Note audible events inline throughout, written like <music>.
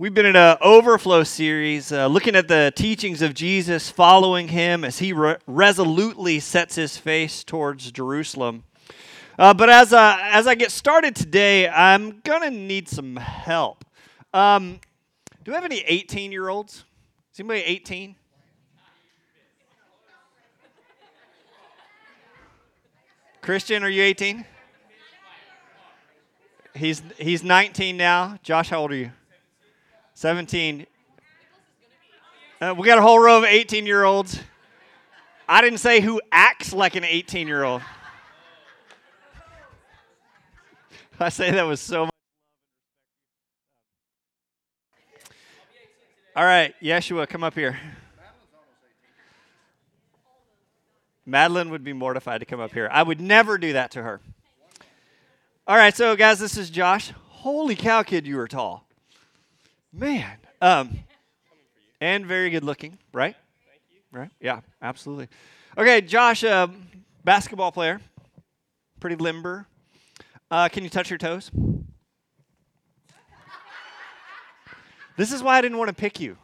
We've been in an Overgrow series uh, looking at the teachings of Jesus, following him as he re- resolutely sets his face towards Jerusalem. Uh, but as, uh, as I get started today, I'm going to need some help. Um, do we have any 18 year olds? Is anybody 18? Christian, are you 18? He's, he's 19 now. Josh, how old are you? 17. Uh, we got a whole row of 18 year olds. I didn't say who acts like an 18 year old. <laughs> I say that was so much All right, Joshua, come up here. Madeline would be mortified to come up here. I would never do that to her. All right, so guys, this is Josh. Holy cow, kid, you are tall. Man. Um, and very good looking, right? Right? Yeah, absolutely. Okay, Josh, uh, basketball player, pretty limber. Uh, can you touch your toes? This is why I didn't want to pick you.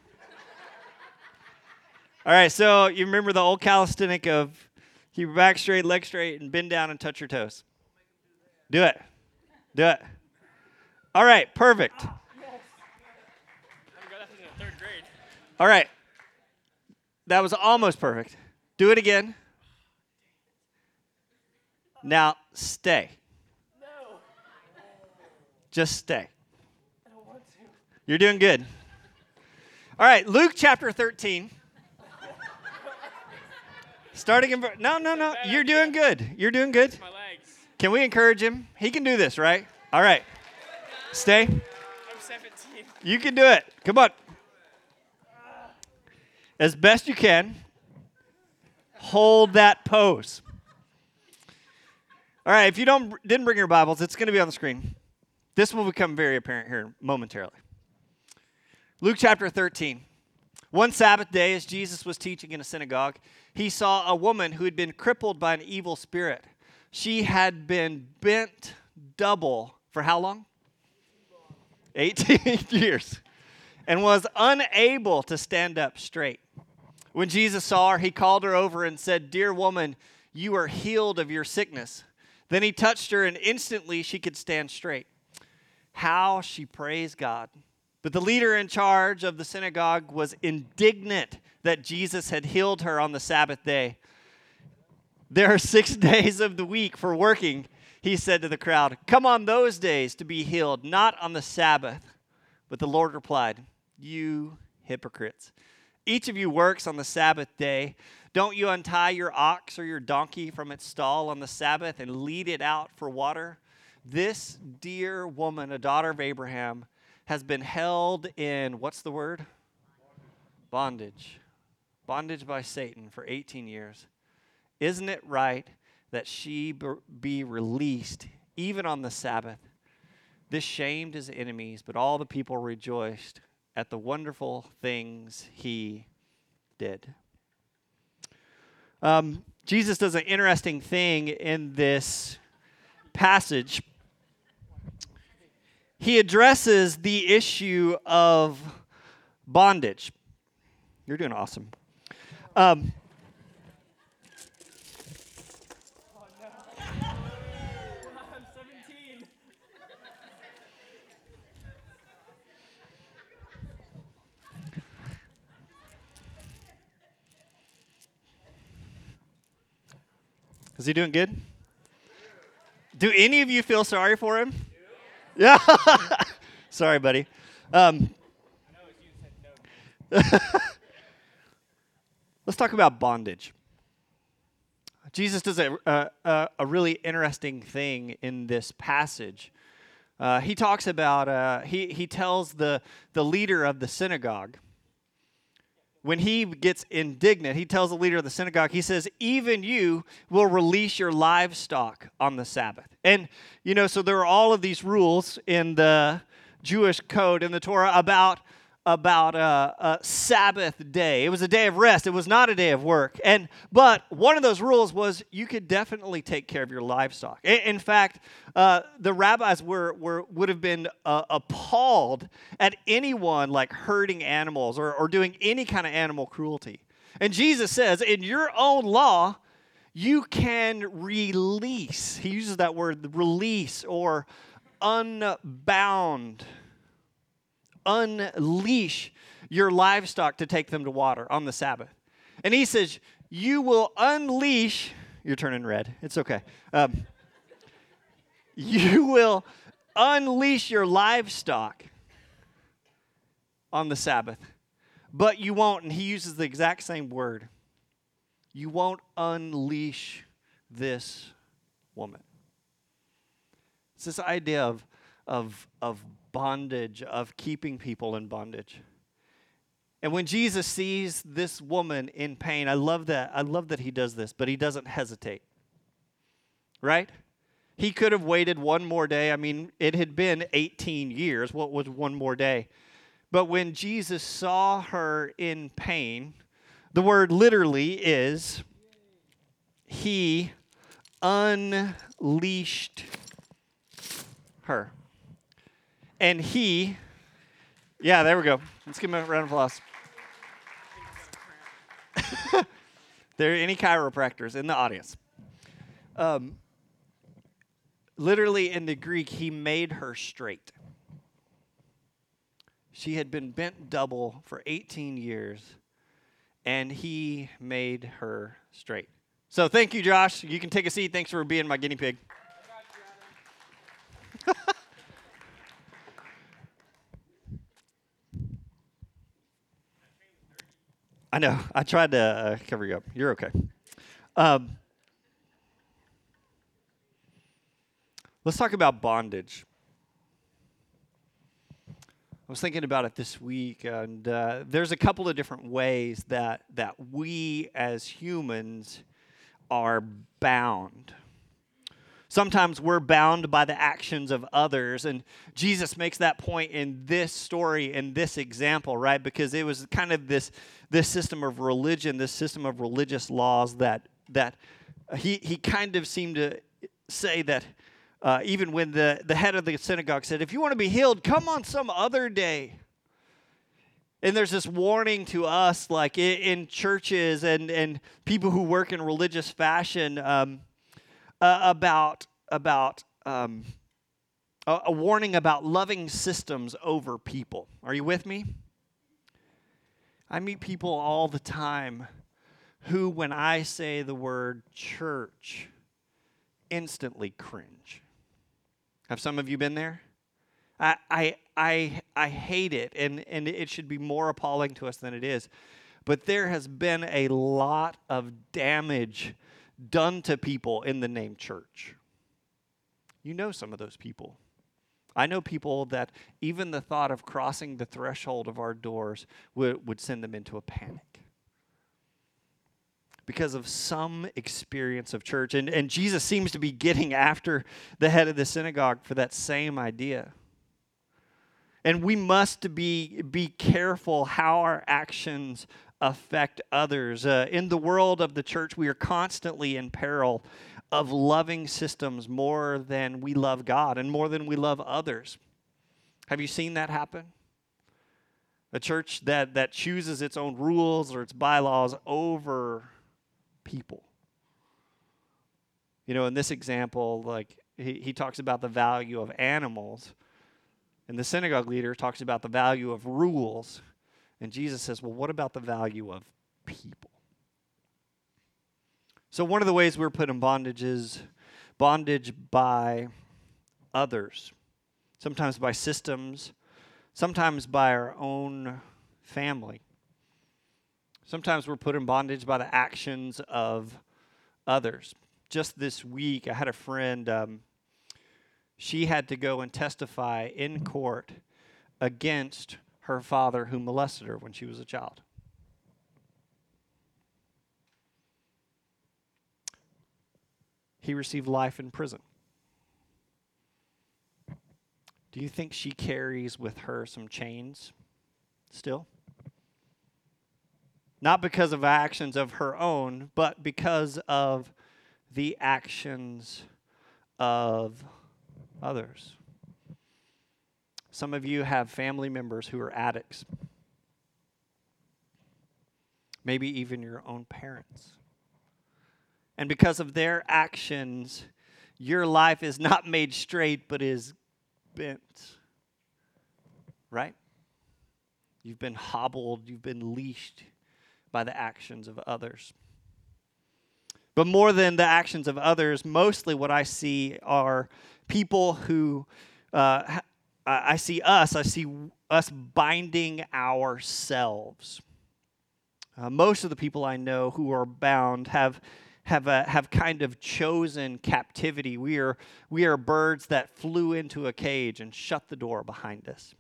All right, so you remember the old calisthenic of keep your back straight, leg straight, and bend down and touch your toes. Do it. Do it. All right, perfect. All right. That was almost perfect. Do it again. Now stay. No, Just stay. I don't want to. You're doing good. All right, Luke chapter 13. Starting in ver- No, no, no. You're doing good. You're doing good. My legs. Can we encourage him? He can do this, right? All right. Stay. I'm 17. You can do it. Come on. As best you can, hold that pose. All right, if you don't didn't bring your Bibles, it's going to be on the screen. This will become very apparent here momentarily. Luke chapter 13. One Sabbath day, as Jesus was teaching in a synagogue, he saw a woman who had been crippled by an evil spirit. She had been bent double for how long? 18 <laughs> years, and was unable to stand up straight. When Jesus saw her, he called her over and said, Dear woman, you are healed of your sickness. Then he touched her, and instantly she could stand straight. How she praised God. But the leader in charge of the synagogue was indignant that Jesus had healed her on the Sabbath day. There are six <laughs> days of the week for working, he said to the crowd. Come on those days to be healed, not on the Sabbath. But the Lord replied, You hypocrites. Each of you works on the Sabbath day. Don't you untie your ox or your donkey from its stall on the Sabbath and lead it out for water? This dear woman, a daughter of Abraham, has been held in what's the word? Bondage. Bondage by Satan for 18 years. Isn't it right that she be released even on the Sabbath? This shamed his enemies, but all the people rejoiced at the wonderful things he did. Um, Jesus does an interesting thing in this passage. He addresses the issue of bondage. You're doing awesome. Um, is he doing good? Do any of you feel sorry for him? Yeah. <laughs> sorry, buddy. Um, <laughs> let's talk about bondage. Jesus does a, a, a- a really interesting thing in this passage. Uh, he talks about, uh, he, he tells the, the leader of the synagogue, when he gets indignant, he tells the leader of the synagogue, he says, Even you will release your livestock on the Sabbath. And, you know, so there are all of these rules in the Jewish code, in the Torah, about about a, a, Sabbath day. It was a day of rest. It was not a day of work. And but one of those rules was you could definitely take care of your livestock. In, in fact, uh, the rabbis were, were would have been uh, appalled at anyone like hurting animals or, or doing any kind of animal cruelty. And Jesus says, in your own law, you can release. He uses that word, release or unbound unleash your livestock to take them to water on the Sabbath. And he says, You will unleash, you're turning red, it's okay. Um, <laughs> you will unleash your livestock on the Sabbath, but you won't, and he uses the exact same word, you won't unleash this woman. It's this idea of, of, of bondage, of keeping people in bondage. And when Jesus sees this woman in pain, I love that. I love that he does this, but he doesn't hesitate. Right? He could have waited one more day. I mean, it had been 18 years. What was one more day? But when Jesus saw her in pain, the word literally is he unleashed her. And he, yeah, there we go. Let's give him a round of applause. <laughs> there are any chiropractors in the audience. Um, literally in the Greek, he made her straight. She had been bent double for 18 years, and he made her straight. So thank you, Josh. You can take a seat. Thanks for being my guinea pig. I know. I tried to uh, cover you up. You're okay. Um, let's talk about bondage. I was thinking about it this week, and uh, there's a couple of different ways that that we as humans are bound. Sometimes we're bound by the actions of others. And Jesus makes that point in this story, in this example, right? Because it was kind of this, this system of religion, this system of religious laws that, that he, he kind of seemed to say that uh, even when the, the head of the synagogue said, If you want to be healed, come on some other day. And there's this warning to us, like in, in churches and, and people who work in religious fashion. Um, uh, about about um, a, a warning about loving systems over people. Are you with me? I meet people all the time who, when I say the word church, instantly cringe. Have some of you been there? I, I, I, I hate it, and, and it should be more appalling to us than it is. But there has been a lot of damage done to people in the name church. You know some of those people. I know people that even the thought of crossing the threshold of our doors would, would send them into a panic because of some experience of church. And, and Jesus seems to be getting after the head of the synagogue for that same idea. And we must be, be careful how our actions affect others. Uh, in the world of the church, we are constantly in peril of loving systems more than we love God and more than we love others. Have you seen that happen? A church that, that chooses its own rules or its bylaws over people. You know, in this example, like he, he talks about the value of animals, and the synagogue leader talks about the value of rules. And Jesus says, well, what about the value of people? So, one of the ways we're put in bondage is bondage by others, sometimes by systems, sometimes by our own family. Sometimes we're put in bondage by the actions of others. Just this week, I had a friend, um, she had to go and testify in court against her father who molested her when she was a child. He received life in prison. Do you think she carries with her some chains still. Not because of actions of her own, but because of the actions of others. Some of you have family members who are addicts, maybe even your own parents. And because of their actions, your life is not made straight, but is bent. Right? You've been hobbled, you've been leashed by the actions of others. But more than the actions of others, mostly what I see are people who, uh, I see us, I see us binding ourselves. Uh, most of the people I know who are bound have have, uh, have kind of chosen captivity. We are, we are birds that flew into a cage and shut the door behind us.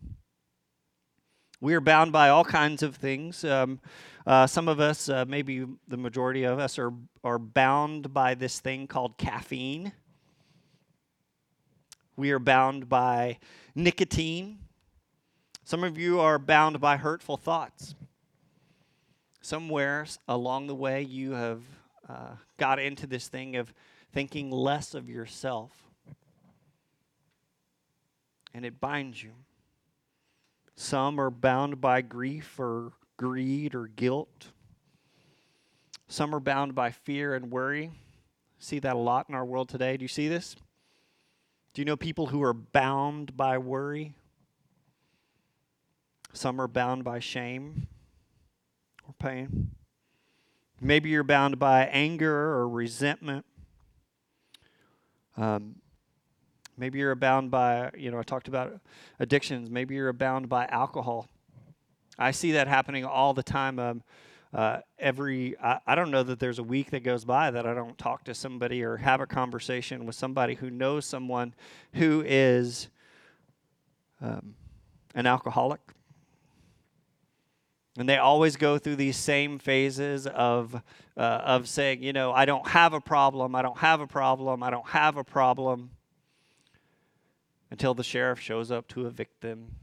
We are bound by all kinds of things. Um, uh, some of us, uh, maybe the majority of us, are, are bound by this thing called caffeine. We are bound by nicotine. Some of you are bound by hurtful thoughts. Somewhere along the way, you have uh, got into this thing of thinking less of yourself. And it binds you. Some are bound by grief or greed or guilt. Some are bound by fear and worry. See that a lot in our world today. Do you see this? Do you know people who are bound by worry? Some are bound by shame or pain. Maybe you're bound by anger or resentment. Um, maybe you're bound by, you know, I talked about addictions. Maybe you're bound by alcohol. I see that happening all the time. Um, uh, every, I, I, don't know that there's a week that goes by that I don't talk to somebody or have a conversation with somebody who knows someone who is um, an alcoholic and they always go through these same phases of, uh, of saying, you know, I don't have a problem, I don't have a problem, I don't have a problem, until the sheriff shows up to evict them.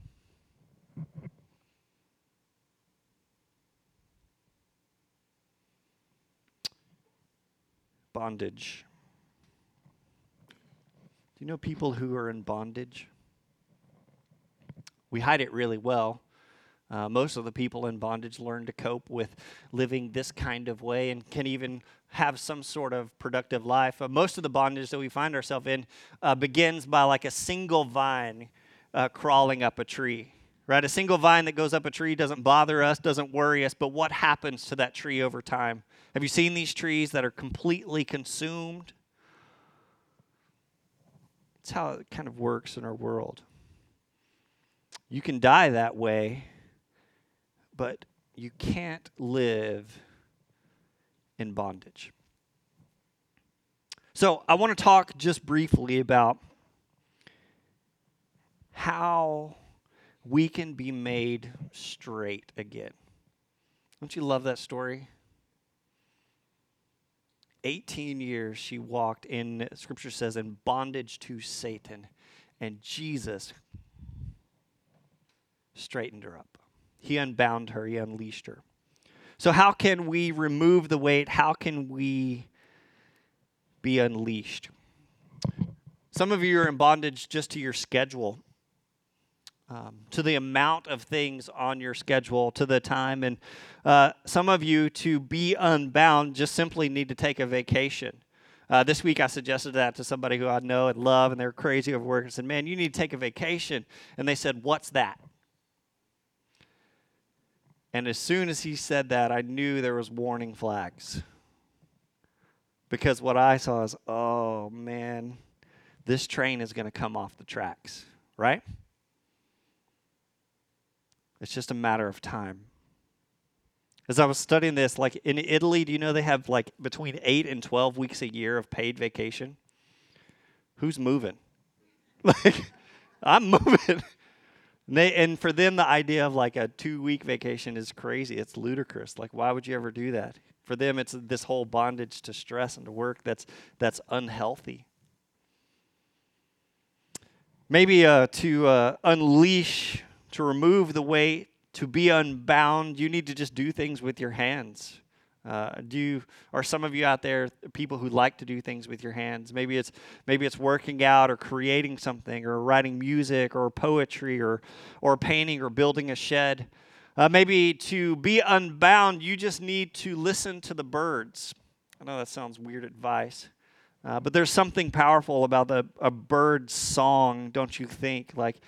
Bondage. Do you know people who are in bondage? We hide it really well uh, most of the people in bondage learn to cope with living this kind of way and can even have some sort of productive life. Uh, most of the bondage that we find ourselves in uh, begins by like a single vine uh, crawling up a tree. Right? A single vine that goes up a tree doesn't bother us, doesn't worry us, but what happens to that tree over time? Have you seen these trees that are completely consumed? That's how it kind of works in our world. You can die that way but you can't live in bondage. So, I want to talk just briefly about how we can be made straight again. Don't you love that story? 18 years she walked in, scripture says, in bondage to Satan, and Jesus straightened her up. He unbound her, He unleashed her. So, how can we remove the weight? How can we be unleashed? Some of you are in bondage just to your schedule, um, to the amount of things on your schedule, to the time. And uh, some of you, to be unbound, just simply need to take a vacation. Uh, this week, I suggested that to somebody who I know and love, and they're crazy over work. I said, Man, you need to take a vacation. And they said, What's that? And as soon as he said that, I knew there was warning flags. Because what I saw is, oh man, this train is going to come off the tracks, right? It's just a matter of time. As I was studying this, like in Italy, do you know they have like between 8 and 12 weeks a year of paid vacation? Who's moving? <laughs> Like, I'm moving. And, they, and for them, the idea of like a two week vacation is crazy. It's ludicrous. Like, why would you ever do that? For them, it's this whole bondage to stress and to work that's, that's unhealthy. Maybe uh, to uh, unleash, to remove the weight, to be unbound, you need to just do things with your hands. Uh, do you, or some of you out there people who like to do things with your hands? Maybe it's maybe it's working out or creating something or writing music or poetry or or painting or building a shed. Uh, maybe to be unbound, you just need to listen to the birds. I know that sounds weird advice, uh, but there's something powerful about the, a bird's song, don't you think? Like,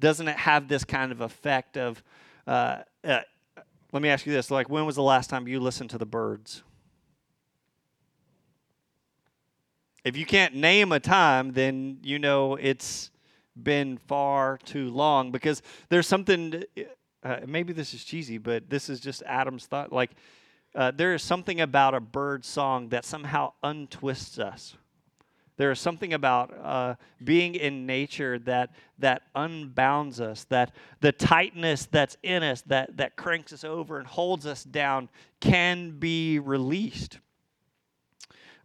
doesn't it have this kind of effect of uh, uh, let me ask you this: like, when was the last time you listened to the birds? If you can't name a time, then you know it's been far too long because there's something. Uh, maybe this is cheesy, but this is just Adam's thought. Like, uh, there is something about a bird song that somehow untwists us. There is something about uh, being in nature that that unbounds us, that the tightness that's in us, that that cranks us over and holds us down, can be released.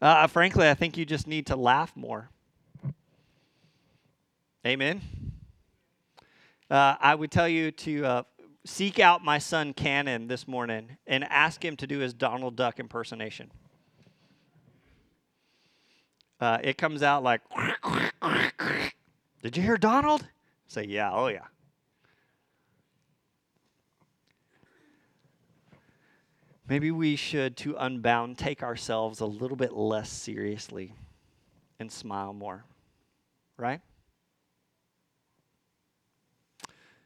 Uh, frankly, I think you just need to laugh more. Amen. Uh, I would tell you to uh, seek out my son Cannon this morning and ask him to do his Donald Duck impersonation. Uh, it comes out like, Did you hear Donald? Say, Yeah, oh yeah. Maybe we should, to unbound, take ourselves a little bit less seriously and smile more, right?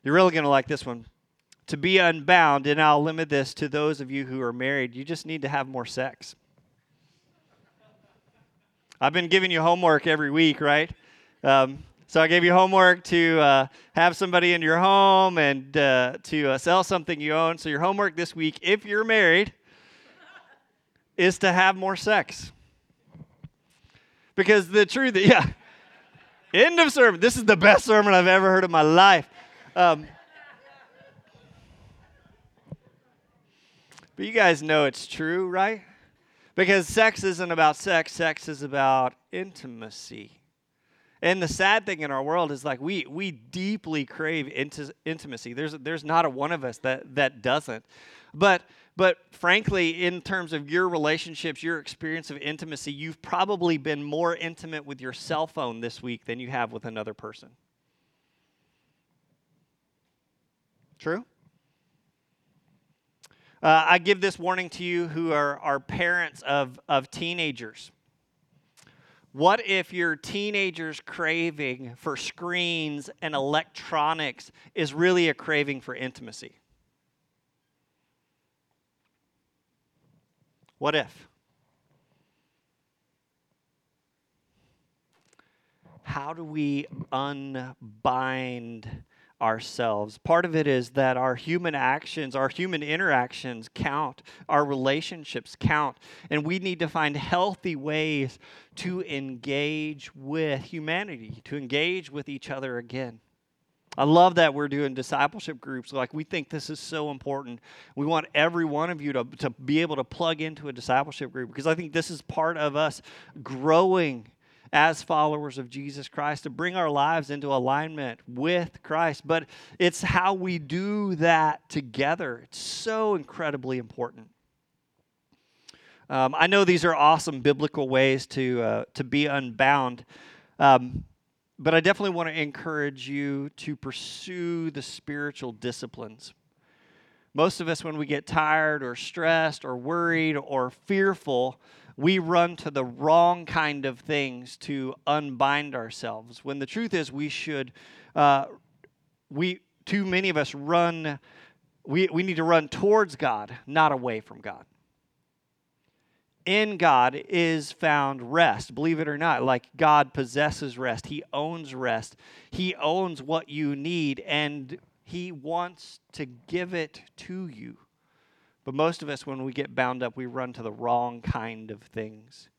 You're really going to like this one. To be unbound, and I'll limit this to those of you who are married, you just need to have more sex. I've been giving you homework every week, right? Um, so I gave you homework to uh, have somebody in your home and uh, to uh, sell something you own. So your homework this week, if you're married, is to have more sex. Because the truth, <laughs> yeah. End of sermon. This is the best sermon I've ever heard in my life. Um, but you guys know it's true, right? Because sex isn't about sex, sex is about intimacy. And the sad thing in our world is like we we deeply crave inti- intimacy. There's there's not a one of us that that doesn't. But but frankly, in terms of your relationships, your experience of intimacy, you've probably been more intimate with your cell phone this week than you have with another person. True? Uh, I give this warning to you who are, are parents of, of teenagers. What if your teenager's craving for screens and electronics is really a craving for intimacy? What if? How do we unbind ourselves. Part of it is that our human actions, our human interactions count, our relationships count, and we need to find healthy ways to engage with humanity, to engage with each other again. I love that we're doing discipleship groups. Like, we think this is so important. We want every one of you to, to be able to plug into a discipleship group because I think this is part of us growing as followers of Jesus Christ, to bring our lives into alignment with Christ. But it's how we do that together. It's so incredibly important. Um, I know these are awesome biblical ways to, uh, to be unbound, um, but I definitely want to encourage you to pursue the spiritual disciplines. Most of us, when we get tired or stressed or worried or fearful, we run to the wrong kind of things to unbind ourselves. When the truth is, we should, uh, we too many of us run. We, we need to run towards God, not away from God. In God is found rest, believe it or not. Like God possesses rest, He owns rest, He owns what you need, and He wants to give it to you. But most of us, when we get bound up, we run to the wrong kind of things.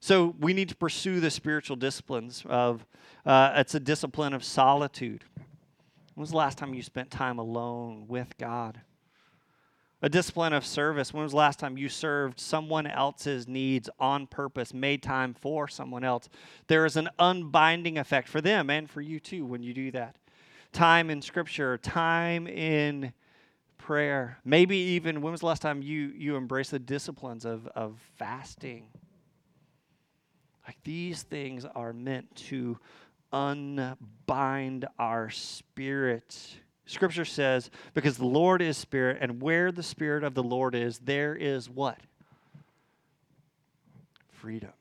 So we need to pursue the spiritual disciplines of, uh, it's a discipline of solitude. When was the last time you spent time alone with God? A discipline of service. When was the last time you served someone else's needs on purpose, made time for someone else? There is an unbinding effect for them and for you too when you do that. Time in Scripture, time in prayer. Maybe even when was the last time you you embraced the disciplines of of fasting? Like these things are meant to unbind our spirit. Scripture says, because the Lord is spirit, and where the spirit of the Lord is, there is what? Freedom.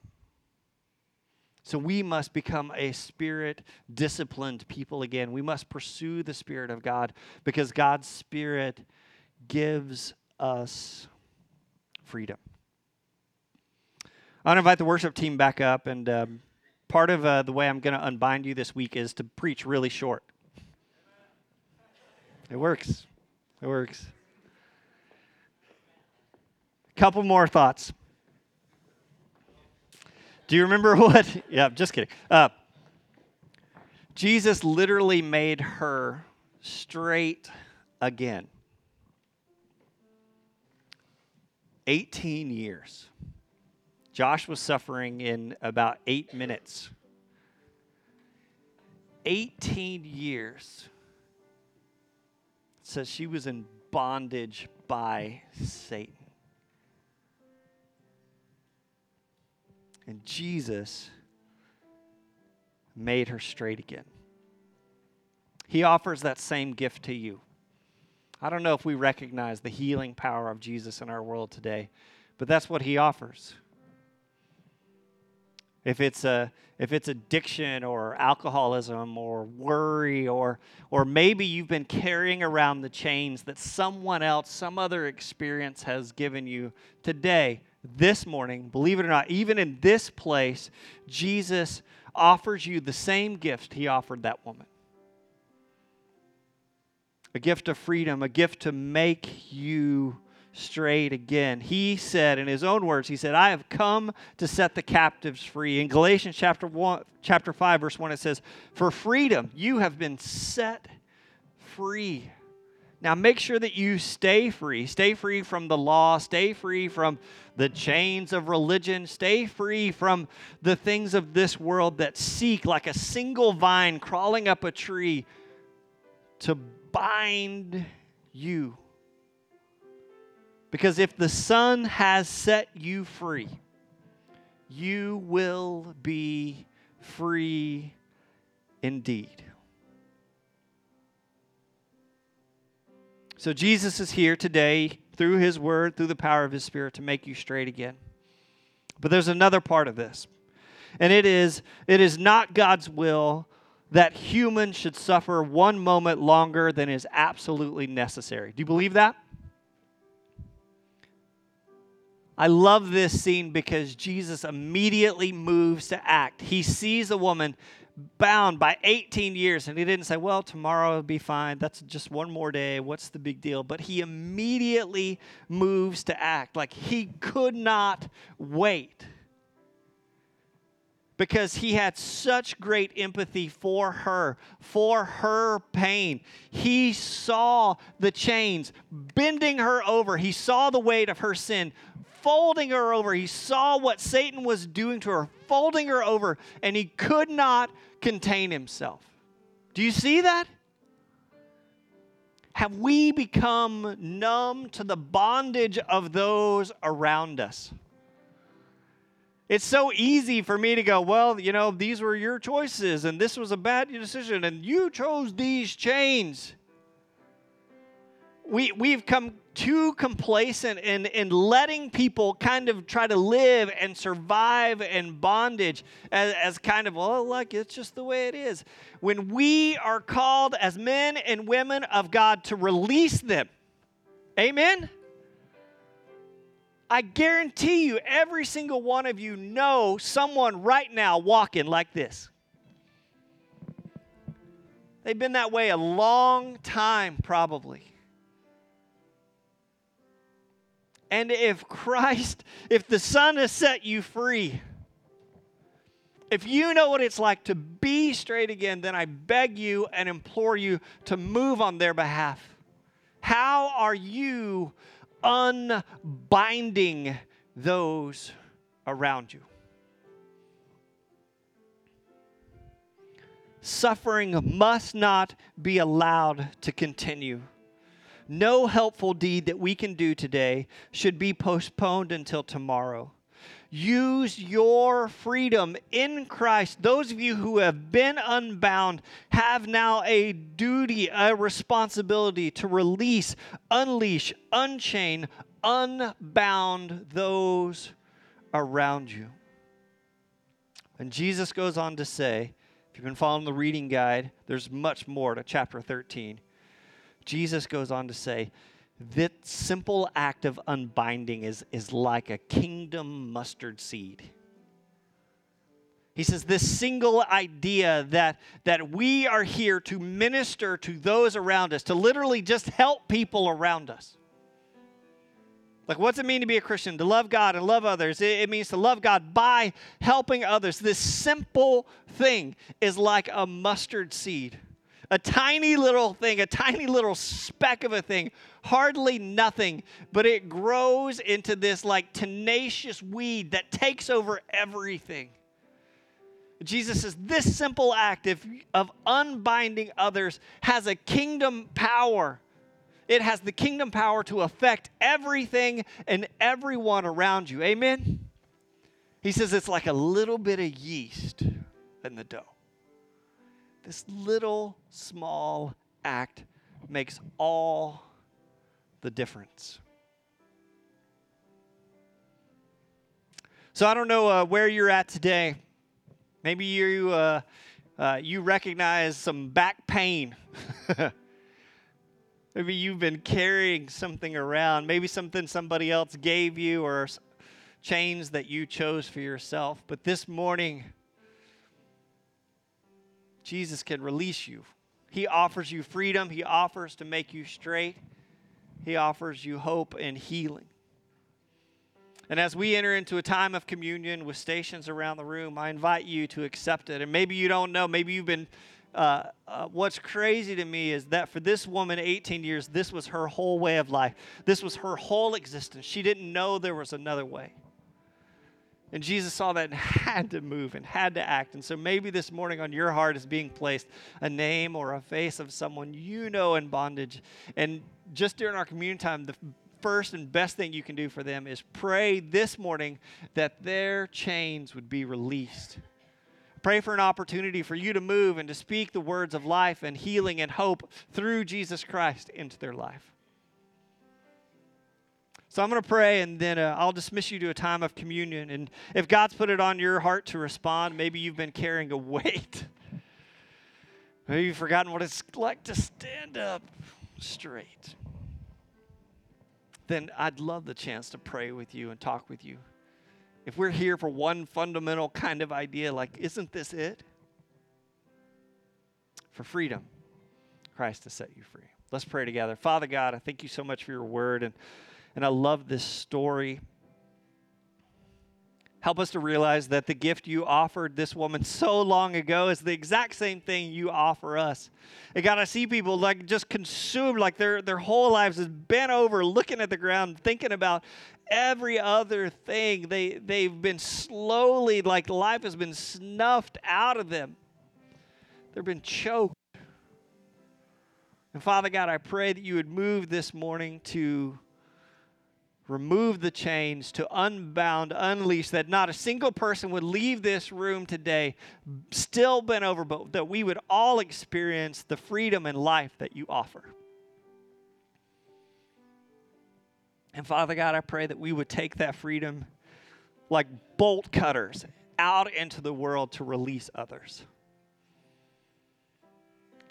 So we must become a spirit disciplined people again. We must pursue the Spirit of God because God's Spirit gives us freedom. I want to invite the worship team back up, and um, part of uh, the way I'm going to unbind you this week is to preach really short. It works. It works. A couple more thoughts. Do you remember <laughs> what? yeah, just kidding. Uh, Jesus literally made her straight again. 18 years. Josh was suffering in about eight minutes. 18 years. It says she was in bondage by Satan. And Jesus made her straight again. He offers that same gift to you. I don't know if we recognize the healing power of Jesus in our world today, but that's what he offers. If it's a if it's addiction or alcoholism or worry or or maybe you've been carrying around the chains that someone else, some other experience has given you today, this morning, believe it or not, even in this place, Jesus offers you the same gift he offered that woman a gift of freedom, a gift to make you straight again. He said in his own words, he said, "I have come to set the captives free." In Galatians chapter 1 chapter 5 verse 1 it says, "For freedom you have been set free." Now make sure that you stay free. Stay free from the law, stay free from the chains of religion, stay free from the things of this world that seek like a single vine crawling up a tree to bind you. Because if the Son has set you free, you will be free indeed. So Jesus is here today through his word, through the power of his spirit to make you straight again. But there's another part of this. And it is it is not God's will that humans should suffer one moment longer than is absolutely necessary. Do you believe that? I love this scene because Jesus immediately moves to act. He sees a woman bound by 18 years, and he didn't say, Well, tomorrow will be fine. That's just one more day. What's the big deal? But he immediately moves to act like he could not wait because he had such great empathy for her, for her pain. He saw the chains bending her over, he saw the weight of her sin. Folding her over. He saw what Satan was doing to her, folding her over, and he could not contain himself. Do you see that? Have we become numb to the bondage of those around us? It's so easy for me to go, well, you know, these were your choices and this was a bad decision and you chose these chains. We, we've come too complacent in, in letting people kind of try to live and survive in bondage as, as kind of, well, like it's just the way it is. When we are called as men and women of God to release them, amen? I guarantee you, every single one of you know someone right now walking like this. They've been that way a long time, probably. And if Christ, if the Son has set you free, if you know what it's like to be straight again, then I beg you and implore you to move on their behalf. How are you unbinding those around you. Suffering must not be allowed to continue. No helpful deed that we can do today should be postponed until tomorrow. Use your freedom in Christ. Those of you who have been unbound have now a duty, a responsibility to release, unleash, unchain, unbound those around you. And Jesus goes on to say, if you've been following the reading guide, there's much more to chapter 13. Jesus goes on to say, that simple act of unbinding is, is like a kingdom mustard seed. He says, This single idea that, that we are here to minister to those around us, to literally just help people around us. Like, what's it mean to be a Christian? To love God and love others. It, it means to love God by helping others. This simple thing is like a mustard seed a tiny little thing, a tiny little speck of a thing, hardly nothing, but it grows into this like tenacious weed that takes over everything. Jesus says this simple act of, unbinding others has a kingdom power. It has the kingdom power to affect everything and everyone around you. Amen? He says it's like a little bit of yeast in the dough. This little small act makes all the difference. So I don't know uh, where you're at today. Maybe you uh, uh, you recognize some back pain. <laughs> Maybe you've been carrying something around. Maybe something somebody else gave you or chains that you chose for yourself. But this morning, Jesus can release you. He offers you freedom, He offers to make you straight, He offers you hope and healing. And as we enter into a time of communion with stations around the room, I invite you to accept it. And maybe you don't know, maybe you've been. Uh, uh, what's crazy to me is that for this woman, 18 years, this was her whole way of life. This was her whole existence. She didn't know there was another way. And Jesus saw that and <laughs> had to move and had to act. And so maybe this morning on your heart is being placed a name or a face of someone you know in bondage. And just during our communion time, the first and best thing you can do for them is pray this morning that their chains would be released. Pray for an opportunity for you to move and to speak the words of life and healing and hope through Jesus Christ into their life. So I'm going to pray and then uh, I'll dismiss you to a time of communion. And if God's put it on your heart to respond, maybe you've been carrying a weight. <laughs> maybe you've forgotten what it's like to stand up straight. Then I'd love the chance to pray with you and talk with you. If we're here for one fundamental kind of idea, like, isn't this it? For freedom, Christ has set you free. Let's pray together. Father God, I thank you so much for your word. And and I love this story. Help us to realize that the gift you offered this woman so long ago is the exact same thing you offer us. And God, I see people like just consumed, like their, their whole lives is bent over, looking at the ground, thinking about every other thing. They, they've been slowly, like life has been snuffed out of them. They've been choked. And Father God, I pray that you would move this morning to remove the chains, to unbound, unleash, that not a single person would leave this room today still bent over, but that we would all experience the freedom and life that you offer. And Father God, I pray that we would take that freedom like bolt cutters out into the world to release others.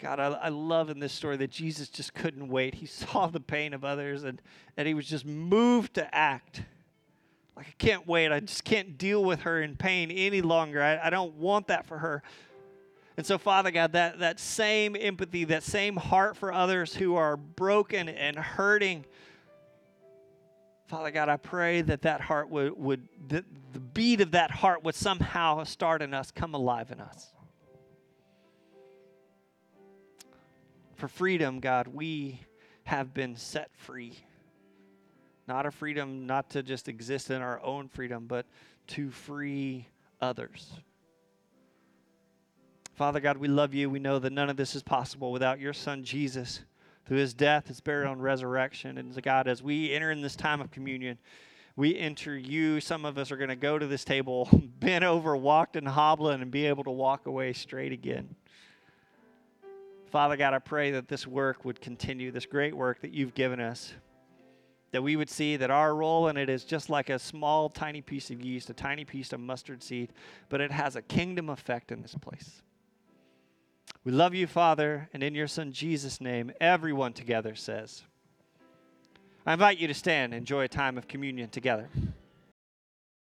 God, I, I love in this story that Jesus just couldn't wait. He <laughs> saw the pain of others and, and he was just moved to act. Like, I can't wait. I just can't deal with her in pain any longer. I, I don't want that for her. And so, Father God, that, that same empathy, that same heart for others who are broken and hurting, Father God, I pray that that heart would, would the, the beat of that heart would somehow start in us, come alive in us. For freedom, God, we have been set free. Not a freedom not to just exist in our own freedom, but to free others. Father God, we love you. We know that none of this is possible without your Son, Jesus, through his death, his burial, and resurrection. And God, as we enter in this time of communion, we enter you. Some of us are going to go to this table <laughs> bent over, walked and hobbling, and be able to walk away straight again. Father God, I pray that this work would continue, this great work that you've given us, that we would see that our role in it is just like a small, tiny piece of yeast, a tiny piece of mustard seed, but it has a kingdom effect in this place. We love you, Father, and in your Son Jesus' name, everyone together says, I invite you to stand and enjoy a time of communion together.